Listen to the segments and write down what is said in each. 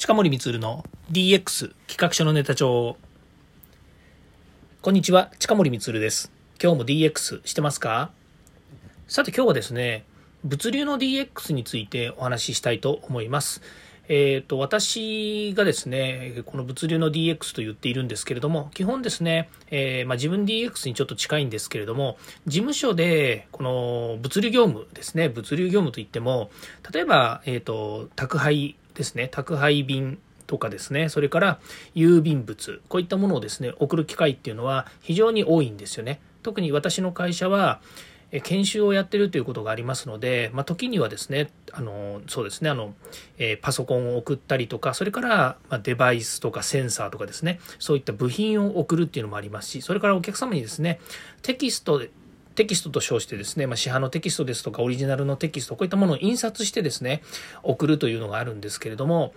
近森光の DX 企画書のネタ帳。こんにちは、近森光です。今日も DX してますか？さて今日はですね、物流の DX についてお話ししたいと思います。えーと、私がですね、この物流の DX と言っているんですけれども、基本ですね、えー、まあ、自分 DX にちょっと近いんですけれども、事務所でこの物流業務ですね、物流業務といっても、例えば、えーと、宅配ですね、宅配便とかですね、それから郵便物、こういったものをですね、送る機会っていうのは非常に多いんですよね。特に私の会社は、研修をやってるということがありますので、まあ、時にはですね、あの、そうですね、あの、えー、パソコンを送ったりとか、それから、ま、デバイスとかセンサーとかですね、そういった部品を送るっていうのもありますし、それからお客様にですね、テキスト、テキストと称してですね、まあ、市販のテキストですとか、オリジナルのテキスト、こういったものを印刷してですね、送るというのがあるんですけれども、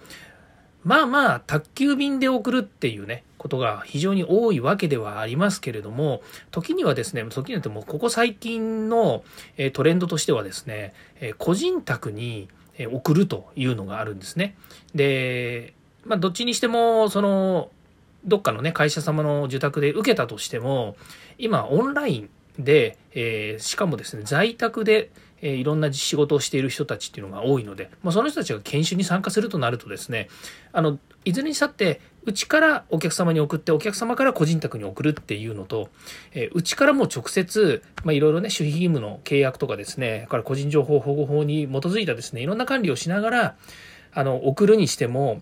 まあまあ、宅急便で送るっていうね、ことが非常に多いわけではありますけれども、時にはですね、時によってもここ最近のトレンドとしてはですね、個人宅に送るというのがあるんですね。で、まあ、どっちにしても、その、どっかのね、会社様の受託で受けたとしても、今、オンラインで、えー、しかもですね、在宅で、えー、いろんな仕事をしている人たちっていうのが多いので、まあ、その人たちが研修に参加するとなるとですね、あの、いずれにしたって、うちからお客様に送って、お客様から個人宅に送るっていうのと、えうちからも直接、まあ、いろいろね、守秘義務の契約とかですね、から個人情報保護法に基づいたですね、いろんな管理をしながら、あの、送るにしても、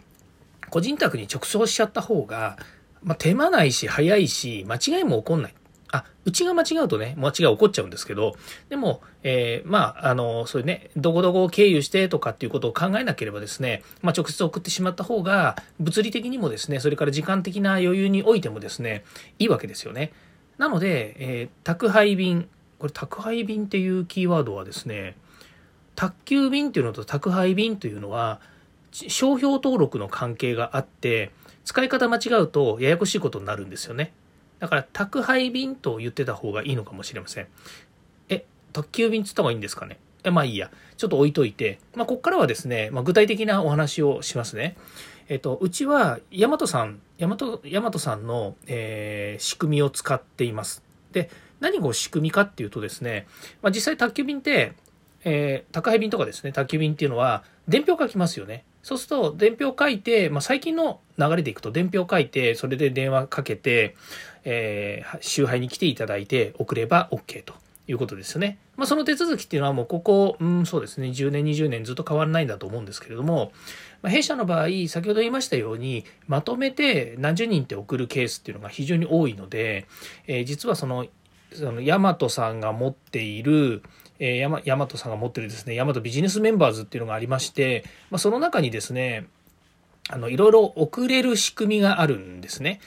個人宅に直送しちゃった方が、まあ、手間ないし、早いし、間違いも起こんない。あ、うちが間違うとね、間違い起こっちゃうんですけど、でも、えー、まあ、あの、そういうね、どこどこを経由してとかっていうことを考えなければですね、まあ、直接送ってしまった方が、物理的にもですね、それから時間的な余裕においてもですね、いいわけですよね。なので、えー、宅配便、これ宅配便っていうキーワードはですね、宅急便っていうのと宅配便というのは、商標登録の関係があって、使い方間違うとややこしいことになるんですよね。だから宅配便と言ってた方がいいのかもしれません。え、宅急便っつった方がいいんですかね？え、まあいいや。ちょっと置いといて、まあこっからはですね、まあ具体的なお話をしますね。えっと、うちは、ヤマトさん、ヤマト、ヤマトさんの、えー、仕組みを使っています。で、何が仕組みかっていうとですね、まあ実際宅急便って、えー、宅配便とかですね、宅急便っていうのは、伝票書きますよね。そうすると、伝票書いて、まあ、最近の流れでいくと、伝票書いて、それで電話かけて、えー、集配に来ていただいて送れば OK ということですよね。まあ、その手続きっていうのはもうここ、うん、そうですね、10年、20年ずっと変わらないんだと思うんですけれども、まあ、弊社の場合、先ほど言いましたように、まとめて何十人って送るケースっていうのが非常に多いので、えー、実はその、その、ヤマトさんが持っている、えー、ヤマヤマトさんが持ってるですね、ヤマトビジネスメンバーズっていうのがありまして、まあ、その中にですね、あの、いろいろ送れる仕組みがあるんですね。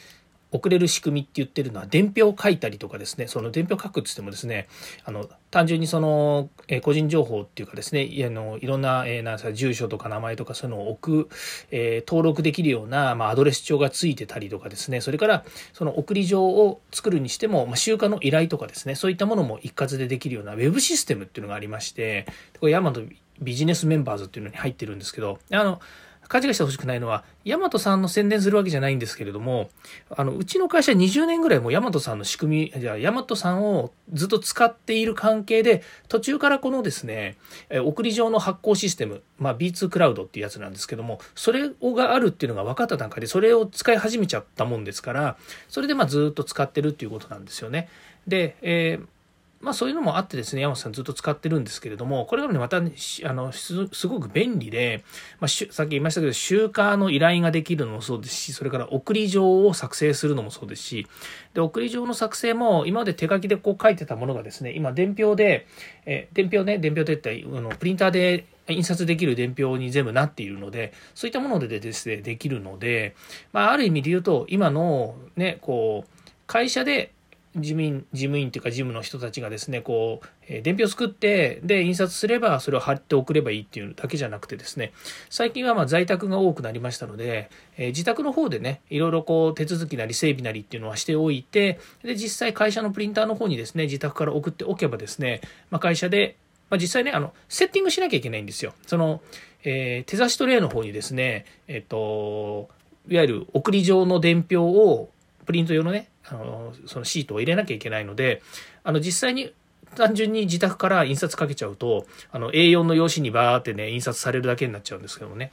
送れる仕組みって言ってるのは、伝票を書いたりとかですね、その伝票書くって言ってもですね、あの、単純にその、え、個人情報っていうかですね、あのいろんな、え、なん、住所とか名前とかそういうのを置く、えー、登録できるような、まあ、アドレス帳がついてたりとかですね、それから、その送り状を作るにしても、まあ、集荷の依頼とかですね、そういったものも一括でできるようなウェブシステムっていうのがありまして、これヤマトビジネスメンバーズっていうのに入ってるんですけど、あの、勘違いしてほしくないのは、ヤマトさんの宣伝するわけじゃないんですけれども、あの、うちの会社20年ぐらいもヤマトさんの仕組み、じゃあヤマトさんをずっと使っている関係で、途中からこのですね、送り状の発行システム、まあ B2 クラウドっていうやつなんですけども、それをがあるっていうのが分かった段階で、それを使い始めちゃったもんですから、それでまあずっと使ってるっていうことなんですよね。で、えーまあそういうのもあってですね、山本さんずっと使ってるんですけれども、これがね、また、あの、すごく便利で、まあ、さっき言いましたけど、集荷の依頼ができるのもそうですし、それから送り状を作成するのもそうですし、で、送り状の作成も、今まで手書きでこう書いてたものがですね、今、伝票で、え伝票ね、伝票って、あの、プリンターで印刷できる伝票に全部なっているので、そういったものでですね、できるので、まあ、ある意味で言うと、今のね、こう、会社で事務員、事務員っていうか事務の人たちがですね、こう、え、伝票作って、で、印刷すればそれを貼って送ればいいっていうだけじゃなくてですね、最近はま在宅が多くなりましたので、え、自宅の方でね、いろいろこう手続きなり整備なりっていうのはしておいて、で、実際会社のプリンターの方にですね、自宅から送っておけばですね、まあ、会社でまあ、実際ね、あの、セッティングしなきゃいけないんですよ。その、えー、手差しトレイの方にですね、えっ、と、いわゆる送り状の伝票を、プリント用のね、あの、そのシートを入れなきゃいけないので、あの、実際に単純に自宅から印刷かけちゃうと、あの、A4 の用紙にバーってね、印刷されるだけになっちゃうんですけどもね。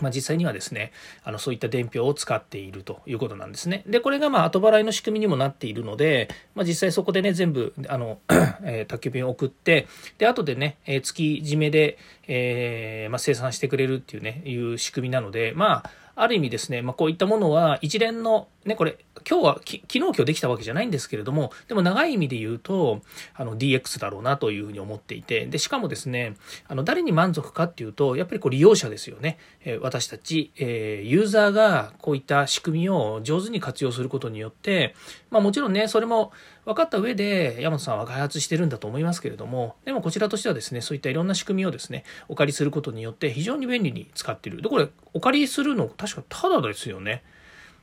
まあ、実際にはですね、あの、そういった伝票を使っているということなんですね。で、これがまあ、後払いの仕組みにもなっているので、まあ、実際そこでね、全部、あの、えー、宅急便を送って、で、後でね、えー、月締めで、えー、まあ、生産してくれるっていうね、いう仕組みなので、まあ、ある意味ですね、まあ、こういったものは一連の、ね、これ、今日はき昨日今日できたわけじゃないんですけれども、でも長い意味で言うと、あの DX だろうなというふうに思っていて、で、しかもですね、あの誰に満足かっていうと、やっぱりこう利用者ですよね。えー、私たち、えー、ユーザーがこういった仕組みを上手に活用することによって、まあもちろんね、それも分かった上で、山本さんは開発してるんだと思いますけれども、でもこちらとしてはですね、そういったいろんな仕組みをですね、お借りすることによって非常に便利に使っている。で、これ、お借りするの確かただですよね。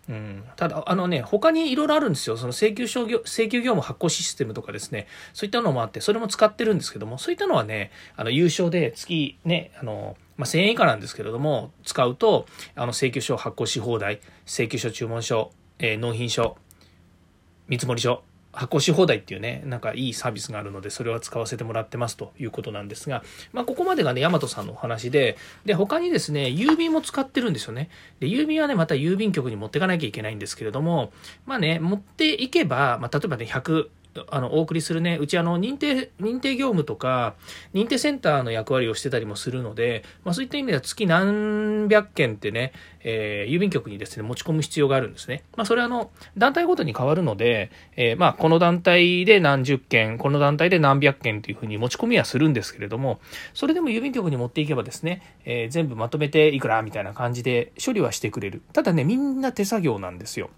うん、ただ、あのね、他にいろいろあるんですよ。その請求書業、請求業務発行システムとかですね、そういったのもあって、それも使ってるんですけども、そういったのはね、あの、優勝で月ね、あの、まあ、1000円以下なんですけれども、使うと、あの、請求書発行し放題、請求書注文書、えー、納品書、見積書、発行し放題っていうね、なんかいいサービスがあるので、それは使わせてもらってますということなんですが、まあ、ここまでがね、ヤマトさんのお話で、で、他にですね、郵便も使ってるんですよね。で、郵便はね、また郵便局に持ってかなきゃいけないんですけれども、まあね、持っていけば、まあ、例えばね、100、あの、お送りするね、うちあの、認定、認定業務とか、認定センターの役割をしてたりもするので、まあそういった意味では月何百件ってね、えー、郵便局にですね、持ち込む必要があるんですね。まあそれはあの、団体ごとに変わるので、えー、まあこの団体で何十件、この団体で何百件というふうに持ち込みはするんですけれども、それでも郵便局に持っていけばですね、えー、全部まとめていくらみたいな感じで処理はしてくれる。ただね、みんな手作業なんですよ。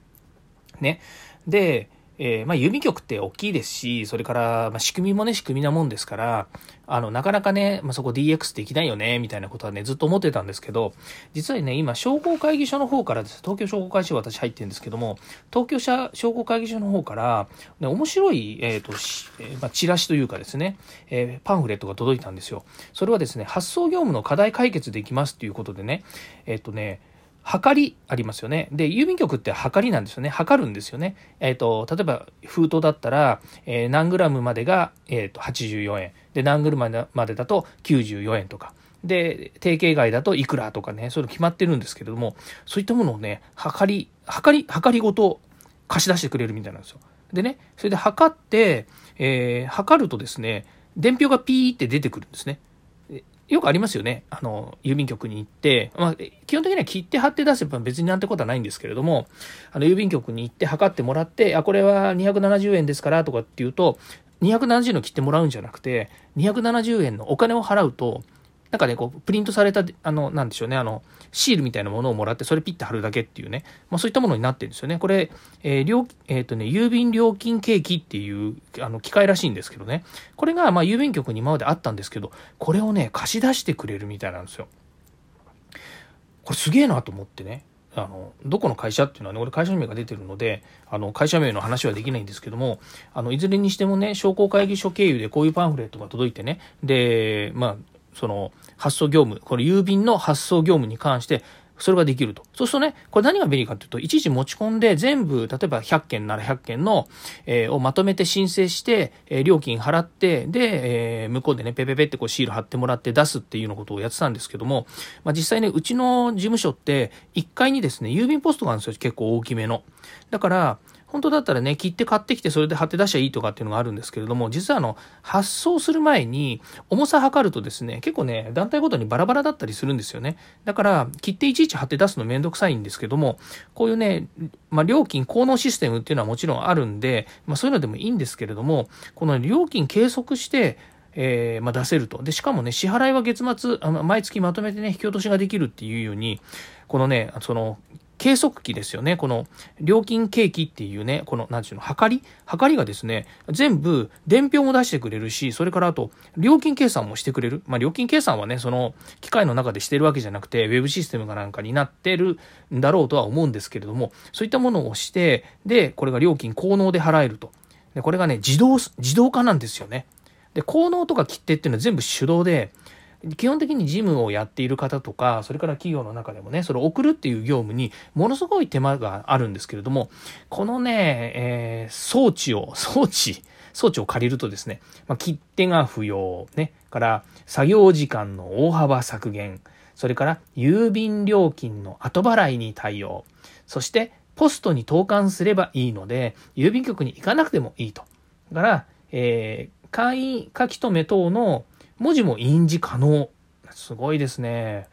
ね。で、えー、まあ、郵便局って大きいですし、それから、ま、仕組みもね、仕組みなもんですから、あの、なかなかね、まあ、そこ DX できないよね、みたいなことはね、ずっと思ってたんですけど、実はね、今、商工会議所の方からです、東京商工会議所私入ってるんですけども、東京社商工会議所の方から、ね、面白い、えっ、ー、と、えー、まあ、チラシというかですね、え、パンフレットが届いたんですよ。それはですね、発送業務の課題解決できますということでね、えっ、とね、測りありますよね。で、郵便局って測りなんですよね。測るんですよね。えっ、ー、と、例えば封筒だったら、えー、何グラムまでが、えっ、ー、と、84円。で、何グラムまでだと94円とか。で、定型外だといくらとかね、そういうの決まってるんですけれども、そういったものをね、測り、測り、測りごと貸し出してくれるみたいなんですよ。でね、それで測って、えー、測るとですね、伝票がピーって出てくるんですね。よくありますよね。あの、郵便局に行って、まあ、基本的には切って貼って出せば別になんてことはないんですけれども、あの、郵便局に行って測ってもらって、あ、これは270円ですからとかっていうと、270の切ってもらうんじゃなくて、270円のお金を払うと、なんかね、こう、プリントされた、あの、なんでしょうね、あの、シールみたいなものをもらって、それピッて貼るだけっていうね、まあそういったものになってるんですよね。これ、えー、料、えっ、ー、とね、郵便料金契機っていう、あの、機械らしいんですけどね。これが、まあ郵便局に今まであったんですけど、これをね、貸し出してくれるみたいなんですよ。これすげえなと思ってね。あの、どこの会社っていうのはね、俺会社名が出てるので、あの、会社名の話はできないんですけども、あの、いずれにしてもね、商工会議所経由でこういうパンフレットが届いてね、で、まあ、その発送業務、これ郵便の発送業務に関して、それができると。そうするとね、これ何が便利かというと、いちいち持ち込んで全部、例えば100件なら100件の、えー、をまとめて申請して、えー、料金払って、で、えー、向こうでね、ペペペってこうシール貼ってもらって出すっていうようなことをやってたんですけども、まあ実際ね、うちの事務所って1階にですね、郵便ポストがあるんですよ、結構大きめの。だから、本当だったらね、切って買ってきてそれで貼って出しゃいいとかっていうのがあるんですけれども、実はあの、発送する前に重さ測るとですね、結構ね、団体ごとにバラバラだったりするんですよね。だから、切っていちいち貼って出すのめんどくさいんですけども、こういうね、まあ、料金効能システムっていうのはもちろんあるんで、まあ、そういうのでもいいんですけれども、この料金計測して、えー、まあ、出せると。で、しかもね、支払いは月末、あ毎月まとめてね、引き落としができるっていうように、このね、その、計測器ですよね。この料金計器っていうね、この、なんていうの、測り？測りがですね、全部伝票も出してくれるし、それからあと、料金計算もしてくれる。まあ、料金計算はね、その、機械の中でしてるわけじゃなくて、ウェブシステムかなんかになってるんだろうとは思うんですけれども、そういったものをして、で、これが料金効能で払えると。で、これがね、自動、自動化なんですよね。で、効能とか切手っていうのは全部手動で、基本的に事務をやっている方とか、それから企業の中でもね、それを送るっていう業務にものすごい手間があるんですけれども、このね、えー、装置を、装置、装置を借りるとですね、まあ、切手が不要、ね、から作業時間の大幅削減、それから郵便料金の後払いに対応、そしてポストに投函すればいいので、郵便局に行かなくてもいいと。だから、えー、簡易書き留め等の文字も印字可能。すごいですね。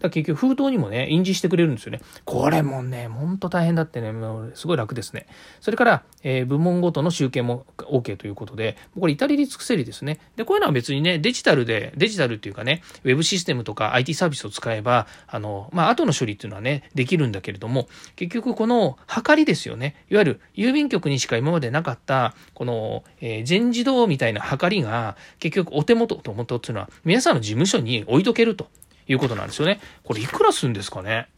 だ結局封筒にもね、印字してくれるんですよね。これもね、ほんと大変だってね、もうすごい楽ですね。それから、えー、部門ごとの集計も OK ということで、これ至れり尽くせりですね。で、こういうのは別にね、デジタルで、デジタルっていうかね、ウェブシステムとか IT サービスを使えば、あの、まあ、後の処理っていうのはね、できるんだけれども、結局この、測りですよね。いわゆる郵便局にしか今までなかった、この、えー、全自動みたいな測りが、結局お手元、と思ったっていうのは、皆さんの事務所に置いとけると。いうことなんですよね。これいくらするんですかね？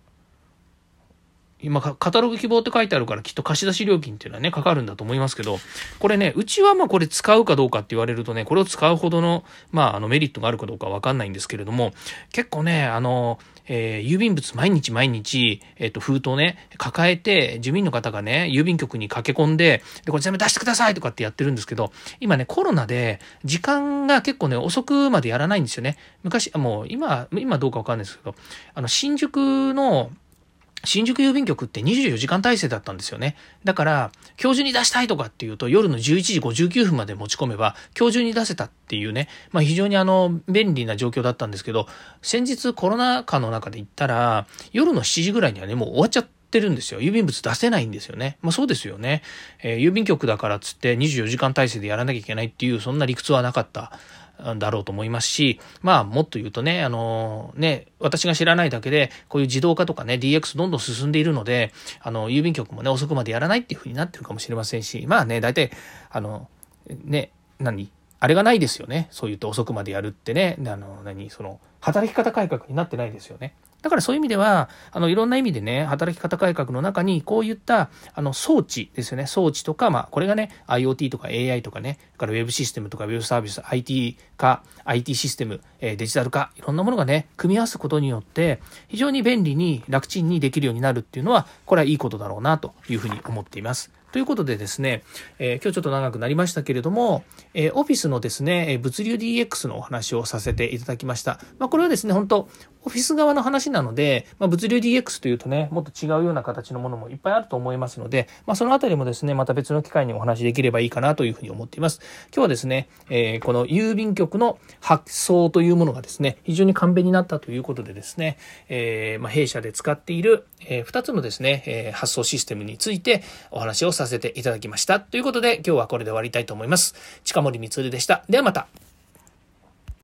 今、カタログ希望って書いてあるからきっと貸し出し料金っていうのはね、かかるんだと思いますけど、これね、うちはまあこれ使うかどうかって言われるとね、これを使うほどの、まああのメリットがあるかどうかわかんないんですけれども、結構ね、あの、えー、郵便物毎日毎日、えっ、ー、と、封筒ね、抱えて、住民の方がね、郵便局に駆け込んで、で、これ全部出してくださいとかってやってるんですけど、今ね、コロナで、時間が結構ね、遅くまでやらないんですよね。昔、もう、今、今どうかわかんないですけど、あの、新宿の、新宿郵便局って24時間体制だったんですよね。だから、今日中に出したいとかっていうと、夜の11時59分まで持ち込めば、今日中に出せたっていうね、まあ非常にあの、便利な状況だったんですけど、先日コロナ禍の中で行ったら、夜の7時ぐらいにはね、もう終わっちゃってるんですよ。郵便物出せないんですよね。まあそうですよね。えー、郵便局だからっつって24時間体制でやらなきゃいけないっていう、そんな理屈はなかった。だろうと思いますし、まあ、もっと言うとね、あの、ね、私が知らないだけで、こういう自動化とかね、DX どんどん進んでいるので、あの、郵便局もね、遅くまでやらないっていうふうになってるかもしれませんし、まあね、大体、あの、ね、何？あれがないですよね。そう言って遅くまでやるってね、あの、何？その、働き方改革になってないですよね。だからそういう意味では、あの、いろんな意味でね、働き方改革の中に、こういった、あの、装置ですよね。装置とか、まあ、これがね、IoT とか AI とかね、から Web システムとか Web サービス、IT 化、IT システム、えデジタル化、いろんなものがね、組み合わすことによって、非常に便利に楽ちんにできるようになるっていうのは、これはいいことだろうな、というふうに思っています。ということでですね、えー、今日ちょっと長くなりましたけれども、えー、オフィスのですね、物流 DX のお話をさせていただきました。まあ、これはですね、本当オフィス側の話なので、まあ、物流 DX というとね、もっと違うような形のものもいっぱいあると思いますので、まあ、そのあたりもですね、また別の機会にお話しできればいいかなというふうに思っています。今日はですね、えー、この郵便局の発送というものがですね、非常に簡便になったということでですね、えー、まあ、弊社で使っている、えー、2つのですね、えー、発送システムについてお話をさせていただきました。ということで、今日はこれで終わりたいと思います。近森光でした。ではまた。